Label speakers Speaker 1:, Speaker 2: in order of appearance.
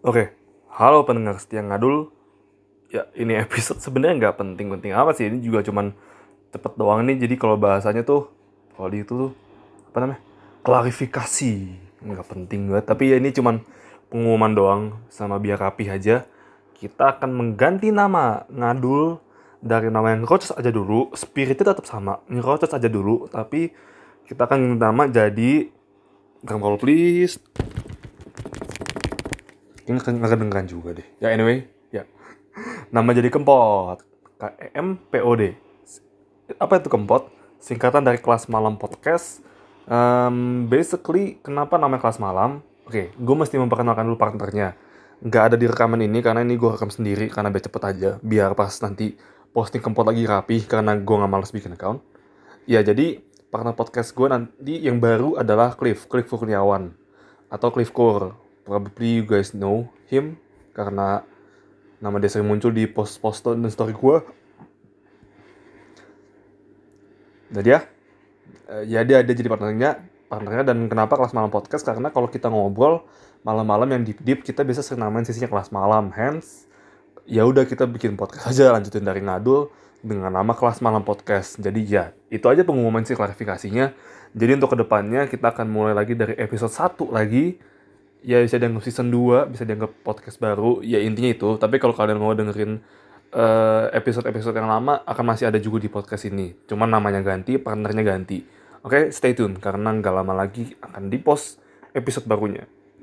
Speaker 1: Oke, halo pendengar setia ngadul. Ya, ini episode sebenarnya nggak penting-penting apa sih. Ini juga cuman cepet doang nih. Jadi kalau bahasanya tuh, kalau di itu tuh apa namanya? Klarifikasi. Nggak penting banget. Tapi ya ini cuman pengumuman doang sama biar rapih aja. Kita akan mengganti nama ngadul dari nama yang Roches aja dulu. Spiritnya tetap sama, Roches aja dulu. Tapi kita akan ganti nama jadi drum roll please ini nggak kedengeran juga deh. Ya anyway ya. Nama jadi kempot. K E M P O D. Apa itu kempot? Singkatan dari kelas malam podcast. Um, basically kenapa namanya kelas malam? Oke okay, gue mesti memperkenalkan dulu partnernya. Nggak ada di rekaman ini karena ini gue rekam sendiri karena biar cepet aja. Biar pas nanti posting kempot lagi rapi karena gue nggak males bikin account. Ya jadi partner podcast gue nanti yang baru adalah Cliff, Cliff Kurniawan. Atau Cliff Core. Probably you guys know him karena nama dia sering muncul di post-post dan story gue. Dan dia, ya dia dia jadi partnernya, partnernya dan kenapa kelas malam podcast karena kalau kita ngobrol malam-malam yang deep deep kita bisa sering namain sisinya kelas malam. Hence, ya udah kita bikin podcast aja lanjutin dari ngadul dengan nama kelas malam podcast. Jadi ya, itu aja pengumuman sih klarifikasinya. Jadi untuk ke depannya kita akan mulai lagi dari episode 1 lagi. Ya bisa dianggap season 2, bisa dianggap podcast baru. Ya intinya itu. Tapi kalau kalian mau dengerin episode-episode uh, yang lama akan masih ada juga di podcast ini. Cuman namanya ganti, partnernya ganti. Oke, okay, stay tune karena nggak lama lagi akan di post episode barunya.